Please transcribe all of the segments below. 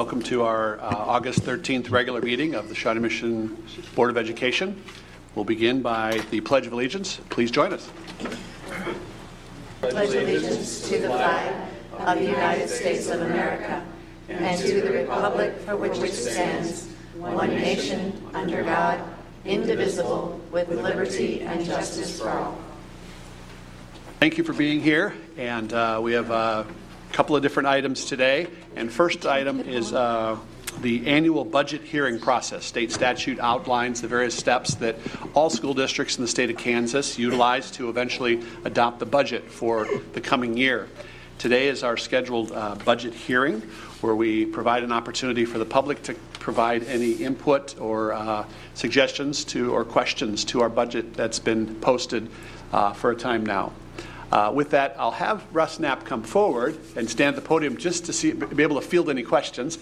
Welcome to our uh, August 13th regular meeting of the Shawnee Mission Board of Education. We'll begin by the Pledge of Allegiance. Please join us. pledge allegiance to the flag of the United States of America and to the republic for which it stands, one nation, under God, indivisible, with liberty and justice for all. Thank you for being here. And uh, we have couple of different items today. And first item is uh, the annual budget hearing process. State statute outlines the various steps that all school districts in the state of Kansas utilize to eventually adopt the budget for the coming year. Today is our scheduled uh, budget hearing where we provide an opportunity for the public to provide any input or uh, suggestions to or questions to our budget that's been posted uh, for a time now. Uh, with that, I'll have Russ Knapp come forward and stand at the podium just to see, be able to field any questions.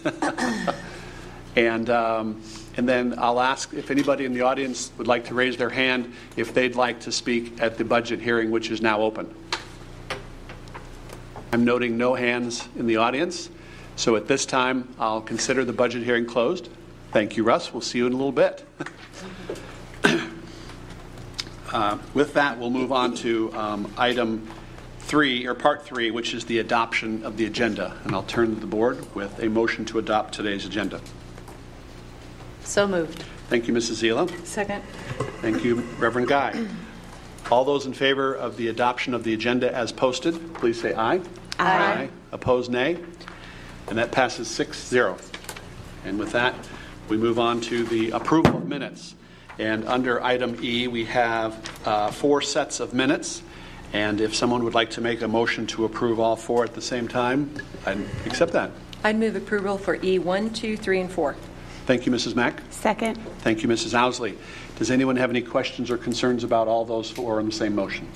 and, um, and then I'll ask if anybody in the audience would like to raise their hand if they'd like to speak at the budget hearing, which is now open. I'm noting no hands in the audience. So at this time, I'll consider the budget hearing closed. Thank you, Russ. We'll see you in a little bit. uh, with that, we'll move on to um, item three, or part three, which is the adoption of the agenda. And I'll turn to the board with a motion to adopt today's agenda. So moved. Thank you, Mrs. Zila. Second. Thank you, Reverend Guy. All those in favor of the adoption of the agenda as posted, please say aye. Aye. Opposed, nay. And that passes 6 0. And with that, we move on to the approval of minutes. And under item E, we have uh, four sets of minutes. And if someone would like to make a motion to approve all four at the same time, I'd accept that. I'd move approval for E1, 2, 3, and 4. Thank you, Mrs. Mack. Second. Thank you, Mrs. Ousley. Does anyone have any questions or concerns about all those four in the same motion?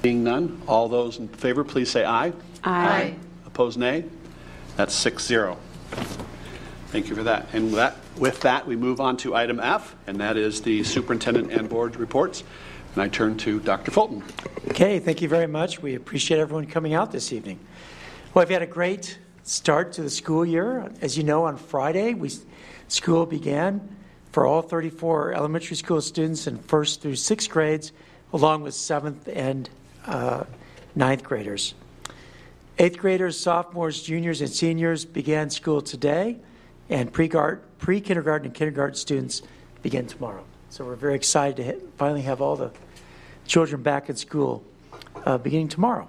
Being none, all those in favor, please say aye. Aye. Opposed, nay. That's 6 0. Thank you for that. And that, with that, we move on to item F, and that is the superintendent and board reports. And I turn to Dr. Fulton. Okay, thank you very much. We appreciate everyone coming out this evening. Well, we've had a great start to the school year. As you know, on Friday, we, school began for all 34 elementary school students in first through sixth grades, along with seventh and uh, ninth graders. Eighth graders, sophomores, juniors, and seniors began school today, and pre kindergarten and kindergarten students begin tomorrow. So we're very excited to finally have all the children back in school uh, beginning tomorrow.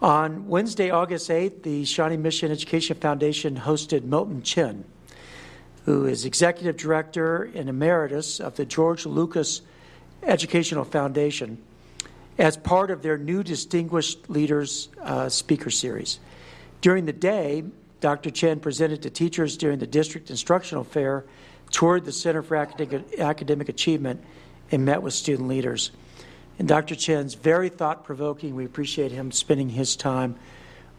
On Wednesday, August 8th, the Shawnee Mission Education Foundation hosted Milton Chen, who is Executive Director and Emeritus of the George Lucas Educational Foundation, as part of their new Distinguished Leaders uh, Speaker Series. During the day, Dr. Chen presented to teachers during the district instructional fair, toured the Center for Academic Achievement, and met with student leaders. And Dr. Chen's very thought provoking. We appreciate him spending his time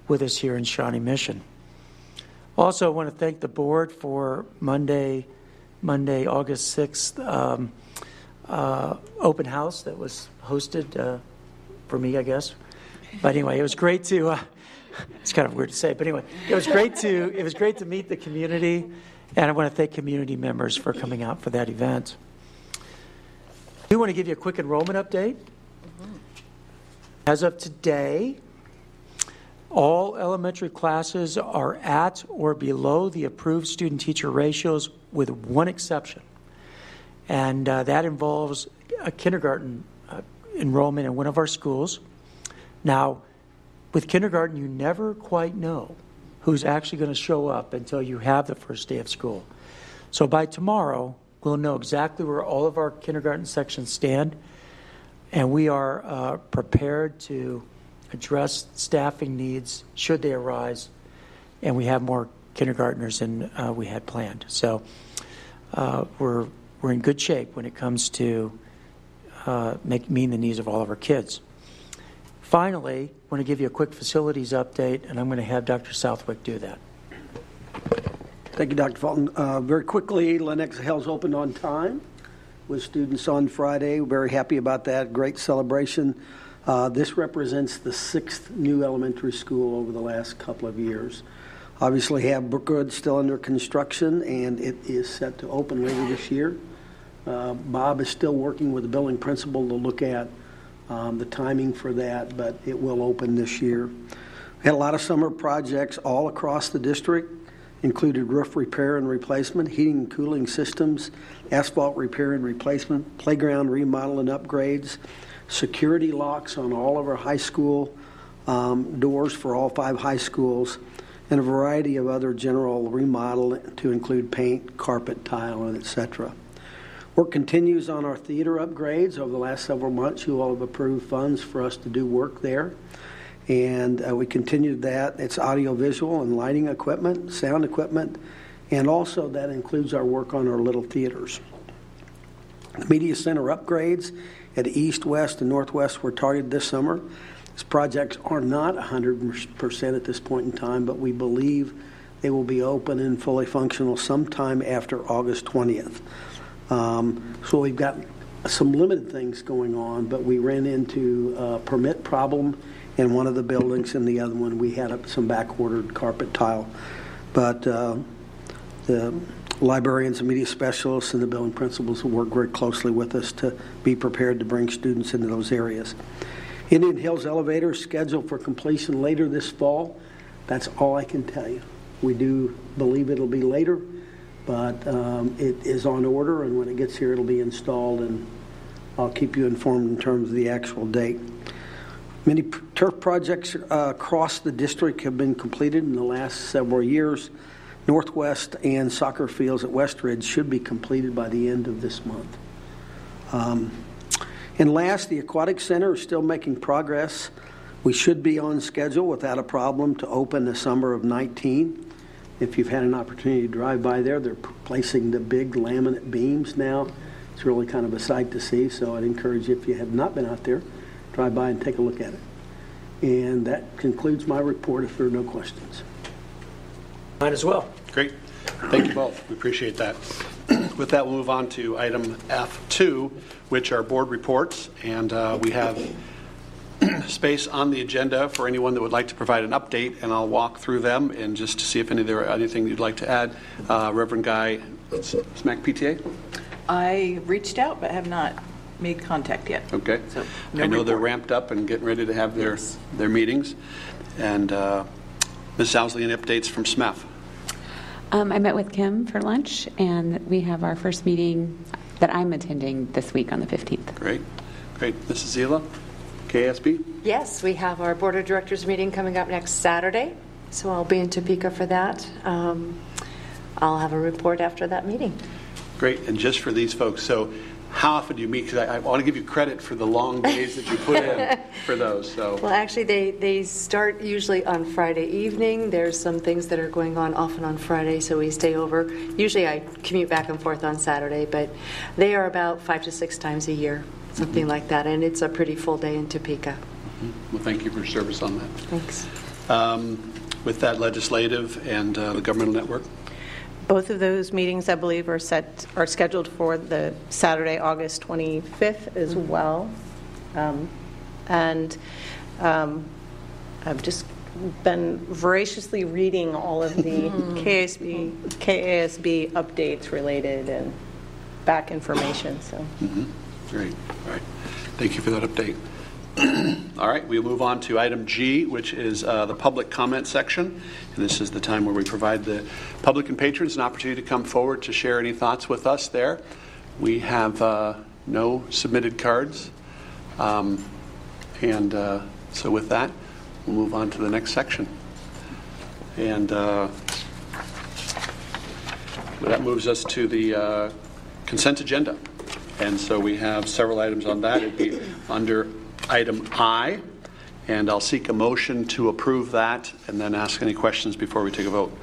with us here in Shawnee Mission. Also, I want to thank the board for Monday, Monday, August 6th, um, uh, open house that was hosted uh, for me, I guess. But anyway, it was great to. Uh, it's kind of weird to say, but anyway, it was great to. It was great to meet the community, and I want to thank community members for coming out for that event. I do want to give you a quick enrollment update. As of today, all elementary classes are at or below the approved student teacher ratios, with one exception. And uh, that involves a kindergarten uh, enrollment in one of our schools. Now, with kindergarten, you never quite know who's actually going to show up until you have the first day of school. So by tomorrow, We'll know exactly where all of our kindergarten sections stand, and we are uh, prepared to address staffing needs should they arise, and we have more kindergartners than uh, we had planned. So uh, we're we're in good shape when it comes to uh, make, meeting the needs of all of our kids. Finally, I want to give you a quick facilities update, and I'm going to have Dr. Southwick do that. Thank you, Dr. Fulton. Uh, very quickly, Lenexa Hills opened on time with students on Friday. We're very happy about that. Great celebration. Uh, this represents the sixth new elementary school over the last couple of years. Obviously, have Brookwood still under construction, and it is set to open later this year. Uh, Bob is still working with the building principal to look at um, the timing for that, but it will open this year. We had a lot of summer projects all across the district, included roof repair and replacement, heating and cooling systems, asphalt repair and replacement, playground remodel and upgrades, security locks on all of our high school um, doors for all five high schools, and a variety of other general remodel to include paint, carpet, tile, and et cetera. Work continues on our theater upgrades. Over the last several months, you all have approved funds for us to do work there. And uh, we continued that. It's audiovisual and lighting equipment, sound equipment, and also that includes our work on our little theaters. The Media Center upgrades at East, West, and Northwest were targeted this summer. These projects are not 100% at this point in time, but we believe they will be open and fully functional sometime after August 20th. Um, so we've got some limited things going on, but we ran into a permit problem in one of the buildings, and the other one we had some back-ordered carpet tile. But uh, the librarians and media specialists and the building principals will work very closely with us to be prepared to bring students into those areas. Indian Hills elevator is scheduled for completion later this fall. That's all I can tell you. We do believe it'll be later, but um, it is on order, and when it gets here, it'll be installed, and I'll keep you informed in terms of the actual date. Many turf projects uh, across the district have been completed in the last several years. Northwest and soccer fields at Westridge should be completed by the end of this month. Um, and last, the Aquatic Center is still making progress. We should be on schedule without a problem to open the summer of 19. If you've had an opportunity to drive by there, they're placing the big laminate beams now. It's really kind of a sight to see, so I'd encourage you, if you have not been out there, drive by and take a look at it. And that concludes my report if there are no questions. Mine as well. Great. Thank you both. We appreciate that. With that, we'll move on to item F2, which are board reports. And uh, we have space on the agenda for anyone that would like to provide an update, and I'll walk through them and just to see if any there are anything you'd like to add. Uh, Reverend Guy, SMAC PTA? I reached out but have not made contact yet. Okay. So, no I know they're ramped up and getting ready to have their, Yes. their meetings. And uh, Ms. Ousley, any updates from SMEF? Um, I met with Kim for lunch, and we have our first meeting that I'm attending this week on the 15th. Great, great. Mrs. Zila, KSB? Yes, we have our Board of Directors meeting coming up next Saturday, so I'll be in Topeka for that. Um, I'll have a report after that meeting. Great, and just for these folks, so how often do you meet? Because I, I want to give you credit for the long days that you put in for those, so. Well, actually, they, they start usually on Friday evening. There's some things that are going on often on Friday, so we stay over. Usually I commute back and forth on Saturday, but they are about five to six times a year, something like that, and it's a pretty full day in Topeka. Well, thank you for your service on that. Thanks. Um, With that legislative and uh, the governmental network, Both of those meetings, I believe, are set, are scheduled for the Saturday, August 25th as well. Um, And um, I've just been voraciously reading all of the KSB, KASB updates related and back information, so. Great, all right. Thank you for that update. All right, we'll move on to item G, which is uh, the public comment section. And this is the time where we provide the public and patrons an opportunity to come forward to share any thoughts with us there. We have uh, no submitted cards. Um, And uh, so with that, we'll move on to the next section. And uh, that moves us to the uh, consent agenda. And so we have several items on that. It'd be under item I, and I'll seek a motion to approve that and then ask any questions before we take a vote.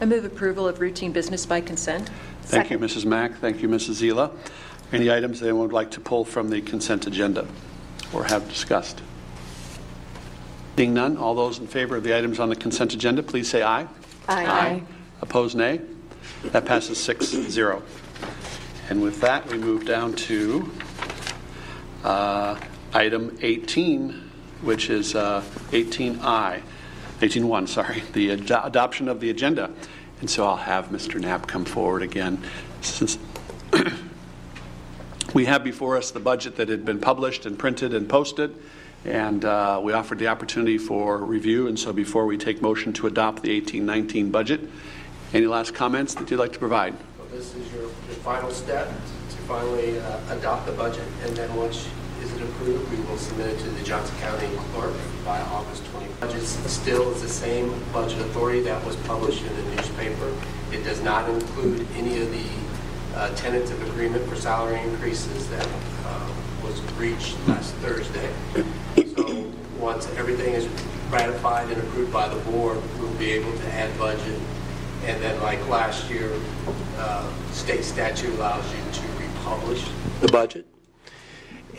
I move approval of routine business by consent. Thank you, Mrs. Mack. Thank you, Mrs. Zila. Any items anyone would like to pull from the consent agenda or have discussed? Being none, all those in favor of the items on the consent agenda, please say aye. Aye. Opposed, nay. That passes 6-0. And with that, we move down to uh, item 18, which is uh, 18I. 18.1, sorry, the ad- adoption of the agenda. And so I'll have Mr. Knapp come forward again. Since we have before us the budget that had been published and printed and posted, and uh, we offered the opportunity for review. And so before we take motion to adopt the 1819 budget, any last comments that you'd like to provide? Well, Final step to finally uh, adopt the budget, and then once is it approved, we will submit it to the Johnson County clerk by August 20. Budget still is the same budget authority that was published in the newspaper. It does not include any of the uh, tentative agreement for salary increases that uh, was reached last Thursday. So once everything is ratified and approved by the board, we'll be able to add budget. And then like last year, uh, state statute allows you to republish the budget.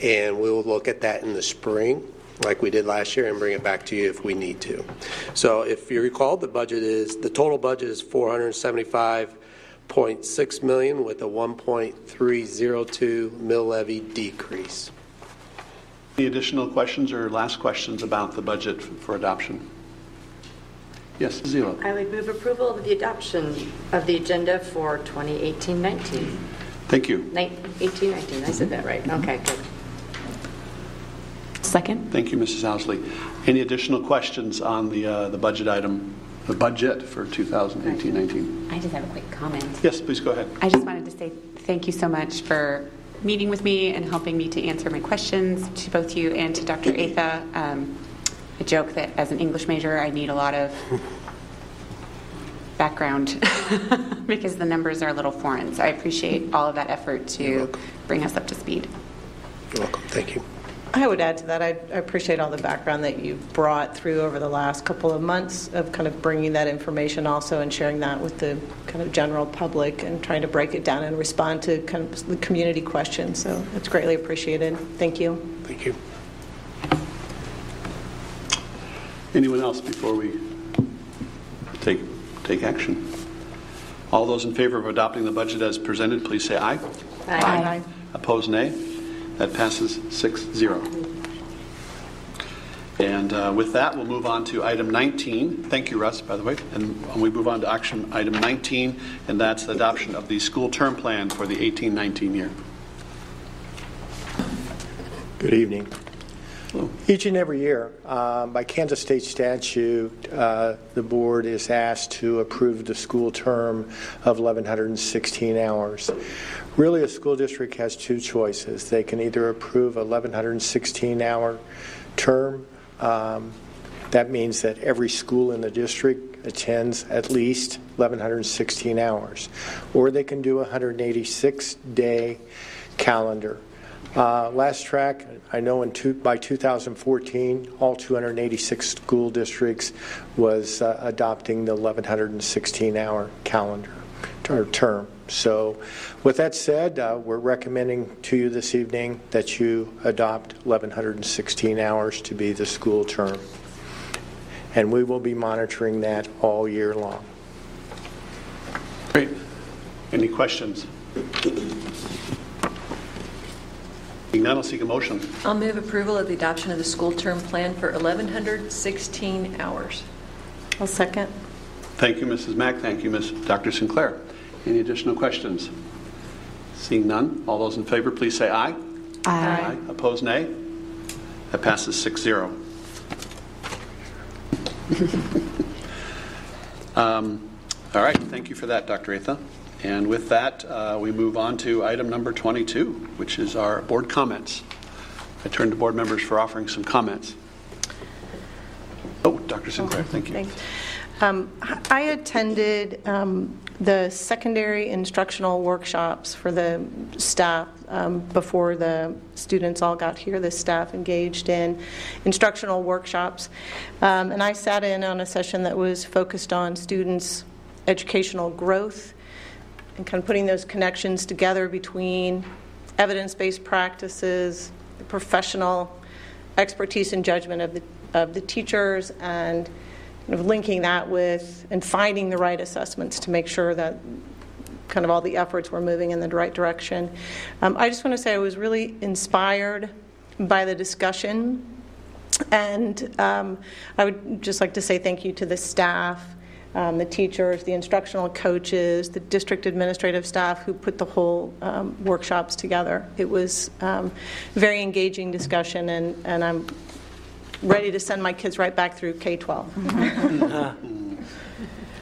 And we will look at that in the spring, like we did last year, and bring it back to you if we need to. So if you recall, the budget is, the total budget is 475.6 million with a 1.302 mill levy decrease. Any additional questions or last questions about the budget for adoption? Yes, Zila. I would move approval of the adoption of the agenda for 2018-19. Thank you. 18-19, I said that right. Okay, good. Second? Thank you, Mrs. Ousley. Any additional questions on the, uh, the budget item, the budget for 2018-19? I just have a quick comment. Yes, please go ahead. I just wanted to say thank you so much for meeting with me and helping me to answer my questions to both you and to Dr. Atha. Um, I joke that as an English major, I need a lot of background because the numbers are a little foreign. So I appreciate all of that effort to bring us up to speed. You're welcome. Thank you. I would add to that, I I appreciate all the background that you've brought through over the last couple of months of kind of bringing that information also and sharing that with the kind of general public and trying to break it down and respond to kind of the community questions. So it's greatly appreciated. Thank you. Thank you. Anyone else before we take, take action? All those in favor of adopting the budget as presented, please say aye. Aye. Opposed, nay. That passes 6-0. And uh, with that, we'll move on to item 19. Thank you, Russ, by the way. And we move on to action item 19, and that's the adoption of the school term plan for the 18-19 year. Good evening. Each and every year, um, by Kansas state statute, uh, the board is asked to approve the school term of 1,116 hours. Really, a school district has two choices. They can either approve a 1,116-hour term. Um, That means that every school in the district attends at least 1,116 hours. Or they can do a 186-day calendar. Uh, Last track, I know in two, by 2014, all 286 school districts was uh, adopting the 1,116-hour calendar or term. So with that said, uh, we're recommending to you this evening that you adopt 1,116 hours to be the school term. And we will be monitoring that all year long. Great. Any questions? Being none, I'll seek a motion. I'll move approval of the adoption of the school term plan for 1,116 hours. I'll second. Thank you, Mrs. Mack. Thank you, Ms. Dr. Sinclair. Any additional questions? Seeing none, all those in favor, please say aye. Aye. Opposed, nay? That passes 6-0. Um, All right, thank you for that, Dr. Atha. And with that, uh, we move on to item number 22, which is our board comments. I turn to board members for offering some comments. Oh, Dr. Sinclair, thank you. Um, I attended um, the secondary instructional workshops for the staff um, before the students all got here. The staff engaged in instructional workshops. Um, And I sat in on a session that was focused on students' educational growth and kind of putting those connections together between evidence-based practices, the professional expertise and judgment of the, of the teachers, and kind of linking that with and finding the right assessments to make sure that kind of all the efforts were moving in the right direction. Um, I just want to say I was really inspired by the discussion And um, I would just like to say thank you to the staff, um, the teachers, the instructional coaches, the district administrative staff who put the whole um, workshops together. It was um, very engaging discussion, and, and I'm ready to send my kids right back through K 12.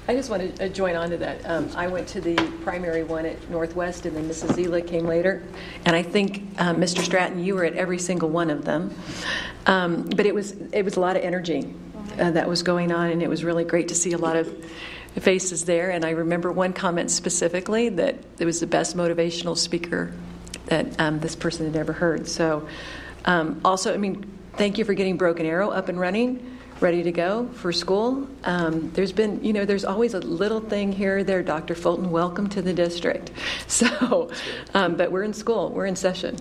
I just want to join on to that. Um, I went to the primary one at Northwest, and then Mrs. Zila came later. And I think, uh, Mr. Stratton, you were at every single one of them. Um, but it was it was a lot of energy uh, that was going on, and it was really great to see a lot of faces there. And I remember one comment specifically that it was the best motivational speaker that um, this person had ever heard. So, um, also, I mean, thank you for getting Broken Arrow up and running ready to go for school. Um, there's been, you know, there's always a little thing here or there. Dr. Fulton, welcome to the district. So, um, but we're in school, we're in session.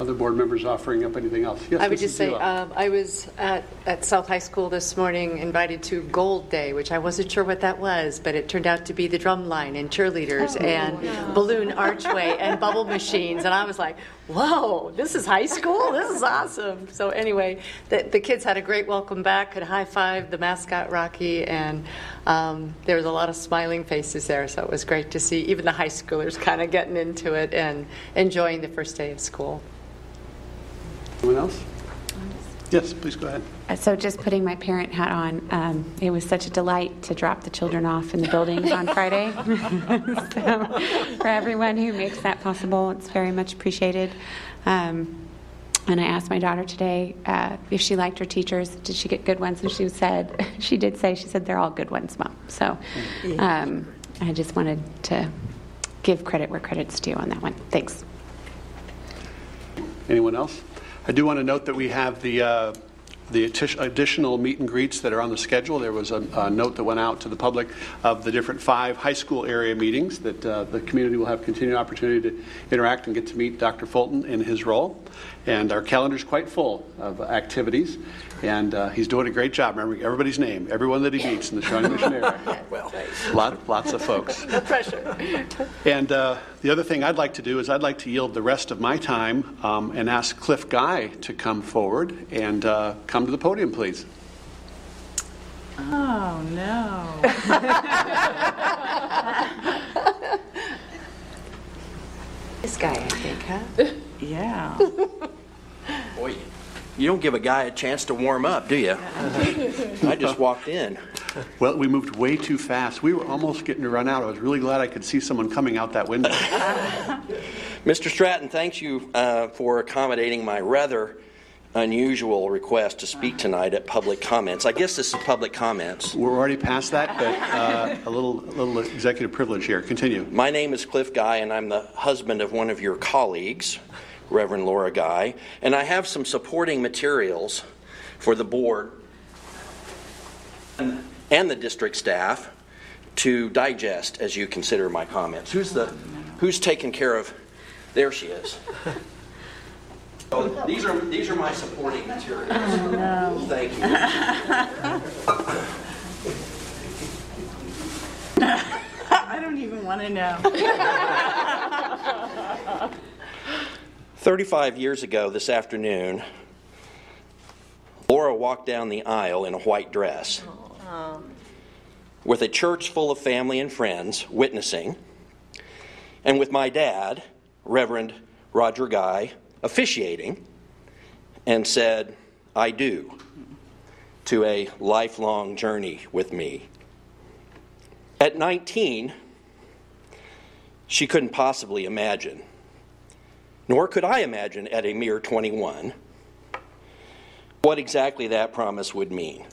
Other board members offering up anything else? Yes, I would Mrs. just say, Zila. um, I was at, at South High School this morning invited to Gold Day, which I wasn't sure what that was, but it turned out to be the drum line and cheerleaders and balloon archway and bubble machines. And I was like, whoa, this is high school? This is awesome. So, anyway, the, the kids had a great welcome back, could high five the mascot, Rocky, and um, there was a lot of smiling faces there. So, it was great to see even the high schoolers kind of getting into it and enjoying the first day of school. Anyone else? Yes, please go ahead. Uh, So just putting my parent hat on, um, it was such a delight to drop the children off in the building on Friday. so for everyone who makes that possible, it's very much appreciated. Um, and I asked my daughter today uh, if she liked her teachers. Did she get good ones? And she said, she did say, she said, they're all good ones, Mom. So um, I just wanted to give credit where credit's due on that one. Thanks. Anyone else? I do want to note that we have the, uh, the additional meet and greets that are on the schedule. There was a, a note that went out to the public of the different five high school area meetings that uh, the community will have continued opportunity to interact and get to meet Dr. Fulton in his role. And our calendar's quite full of activities, and uh, he's doing a great job remembering everybody's name, everyone that he meets in the Shawnee Mission area. well, lot, lots of folks. No pressure. And uh, the other thing I'd like to do is I'd like to yield the rest of my time um, and ask Cliff Guy to come forward and uh, come to the podium, please. Oh, no. This guy, I think, huh? Yeah. Boy, you don't give a guy a chance to warm up, do you? I just walked in. Well, we moved way too fast. We were almost getting to run out. I was really glad I could see someone coming out that window. Mr. Stratton, thanks you uh, for accommodating my rather unusual request to speak tonight at public comments. I guess this is public comments. We're already past that, but uh, a little, a little executive privilege here. Continue. My name is Cliff Guy, and I'm the husband of one of your colleagues, Reverend Laura Guy, and I have some supporting materials for the board and the district staff to digest as you consider my comments. Who's the who's taking care of? There she is. Oh, these are these are my supporting materials. Oh, Thank you. I don't even want to know. 35 years ago this afternoon, Laura walked down the aisle in a white dress with a church full of family and friends witnessing, and with my dad, Reverend Roger Guy, officiating, and said, I do, to a lifelong journey with me. At 19, she couldn't possibly imagine, nor could I imagine at a mere 21, what exactly that promise would mean.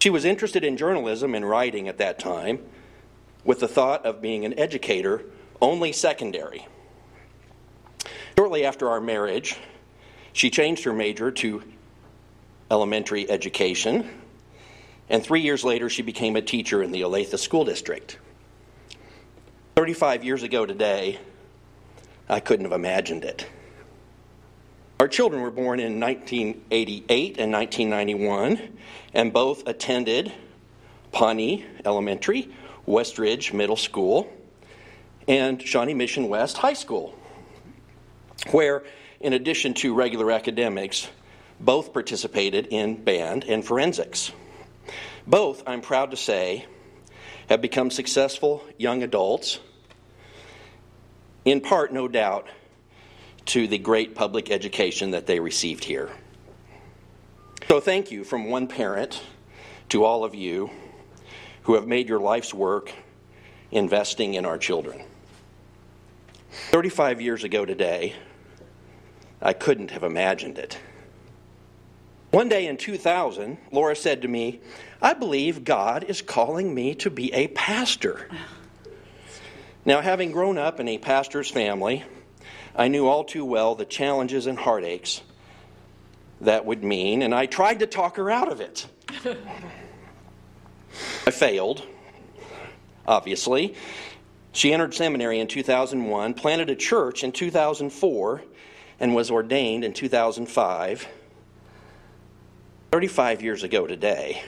She was interested in journalism and writing at that time, with the thought of being an educator only secondary. Shortly after our marriage, she changed her major to elementary education, and three years later, she became a teacher in the Olathe School District. 35 years ago today, I couldn't have imagined it. Our children were born in 1988 and 1991, and both attended Pawnee Elementary, Westridge Middle School, and Shawnee Mission West High School, where in addition to regular academics, both participated in band and forensics. Both, I'm proud to say, have become successful young adults, in part, no doubt, to the great public education that they received here. So, thank you from one parent to all of you who have made your life's work investing in our children. 35 years ago today, I couldn't have imagined it. One day in 2000, Laura said to me, I believe God is calling me to be a pastor. Now, having grown up in a pastor's family, I knew all too well the challenges and heartaches that would mean, and I tried to talk her out of it. I failed, obviously. She entered seminary in 2001, planted a church in 2004, and was ordained in 2005. 35 years ago today,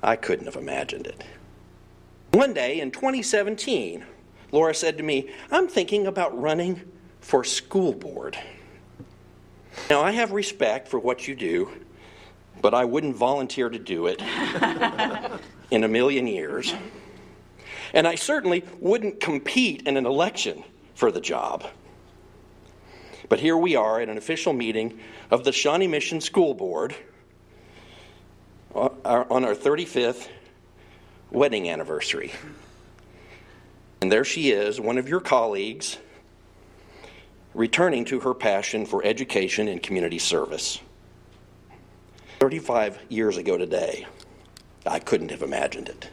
I couldn't have imagined it. One day in 2017, Laura said to me, I'm thinking about running for school board. Now, I have respect for what you do, but I wouldn't volunteer to do it in a million years. And I certainly wouldn't compete in an election for the job. But here we are at an official meeting of the Shawnee Mission School Board uh, on our 35th wedding anniversary. And there she is, one of your colleagues, returning to her passion for education and community service. 35 years ago today, I couldn't have imagined it.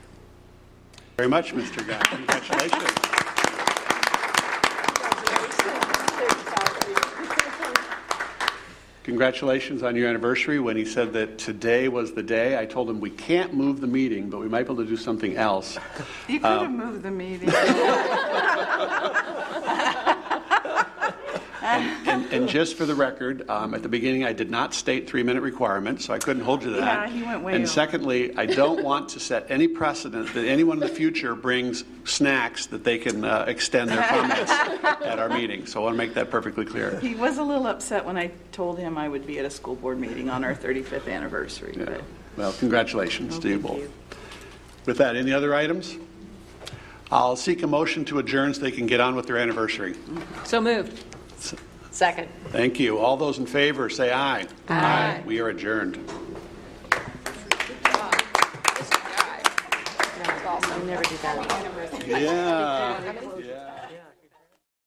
Very much, Mr. Guy. Congratulations. Congratulations on your anniversary. When he said that today was the day, I told him we can't move the meeting, but we might be able to do something else. You could uh, have moved the meeting. And, and, and just for the record, um, at the beginning, I did not state three-minute requirement, so I couldn't hold you to that. Yeah, he went way And over. secondly, I don't want to set any precedent that anyone in the future brings snacks that they can uh, extend their comments at our meeting. So I want to make that perfectly clear. He was a little upset when I told him I would be at a school board meeting on our 35th anniversary, Yeah. but Well, congratulations to you thank both. you. With that, any other items? I'll seek a motion to adjourn so they can get on with their anniversary. So moved. Second. Thank you. All those in favor, say aye. Aye. We are adjourned. I never did that. Yeah. Yeah.